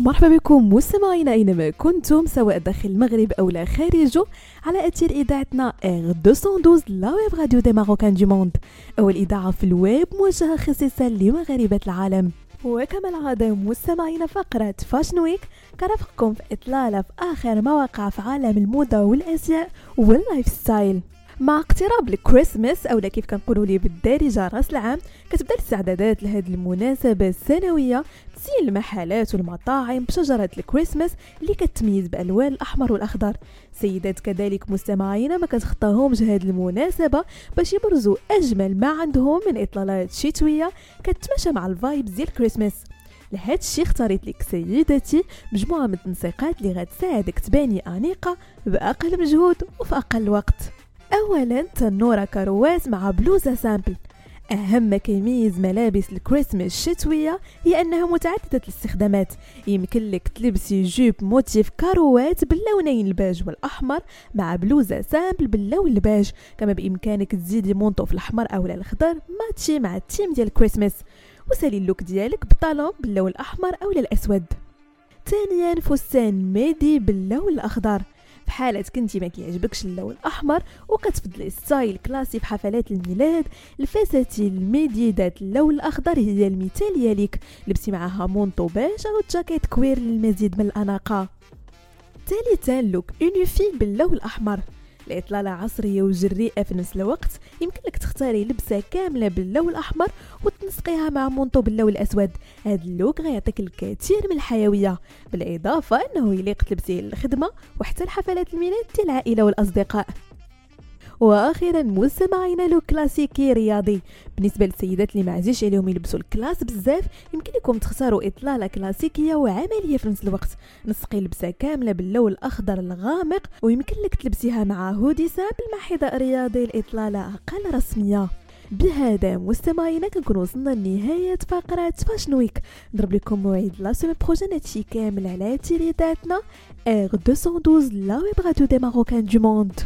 مرحبا بكم مستمعينا أينما كنتم سواء داخل المغرب أو لا خارجه على أثير إذاعتنا R 212 la web radio des marocains du monde اول اذاعه في الويب موجهة خصيصا لمغاربة العالم. وكما العادة مستمعين فقرة Fashion Week كترافقكم في إطلالة في آخر مواقع في عالم الموضة والأزياء وال lifestyle مع اقتراب الكريسماس أو كيف كنقولوا ليه بالدارجه راس العام كتبدا الاستعدادات لهذه المناسبة السنوية تزين المحلات والمطاعم بشجرة الكريسماس اللي كتميز بألوان الأحمر والأخضر. سيدات كذلك مستمعين ما كتخطاهمش هذه المناسبة باش يبرزوا أجمل ما عندهم من إطلالات شتوية كتمشى مع الفايبز ديال الكريسماس. لهذا الشيء اختاريت لك سيدتي مجموعة من التنسيقات اللي غتساعدك تباني أنيقة بأقل مجهود وفي أقل وقت. اولا تنورة كرواس مع بلوزة simple. أهم كيميز ملابس الكريسماس الشتوية هي أنها متعددة الاستخدامات. يمكن لك تلبسي jupe motif كاروات باللونين الباج والأحمر مع بلوزة simple باللون الباج. كما بإمكانك تزيدي manteau في الأحمر أو الأخضر matchy مع ال thème ديال الكريسماس. وسالي ال look ديالك ب talon باللون الأحمر أو الأسود. ثانيا فستان midi باللون الأخضر. في حالة كنتي ما كيعجبكش اللون الأحمر وكتفضلي style classy في حفلات الميلاد. الفساتين ال midi ذات اللون الأخضر هي المثاليه ليك. لبسي معاها manteau beige أو جاكيت cuir للمزيد من الأناقة. ثالثا look unifié باللون الأحمر. الإطلالة عصرية وجريئة في نفس الوقت. يمكن لك تختاري لبسة كاملة باللون الأحمر وتنسقيها مع manteau باللون الأسود. هذا ال look غيعطيك الكثير من الحيوية بالإضافة أنه يليق تلبسيه للخدمة وحتى الحفلات الميلاد ديال العائلة والأصدقاء. وأخيرا مستمعينا look كلاسيكي رياضي بالنسبة للسيدات اللي ما عزيز عليهم يلبسوا ال classe بزاف يمكن لكم تختاروا إطلالة كلاسيكية وعملية في نفس الوقت. نسقي لبسة كاملة باللون الأخضر الغامق ويمكن لك تلبسيها مع hoodie simple مع حذاء رياضي الإطلالة أقل رسمية. بهذا مستمعينا كنكون وصلنا لنهاية فقرة Fashion Week نضرب لكم موعد la semaine prochaine هادشي كامل على اذاعتنا R 212 la web radio des marocains du monde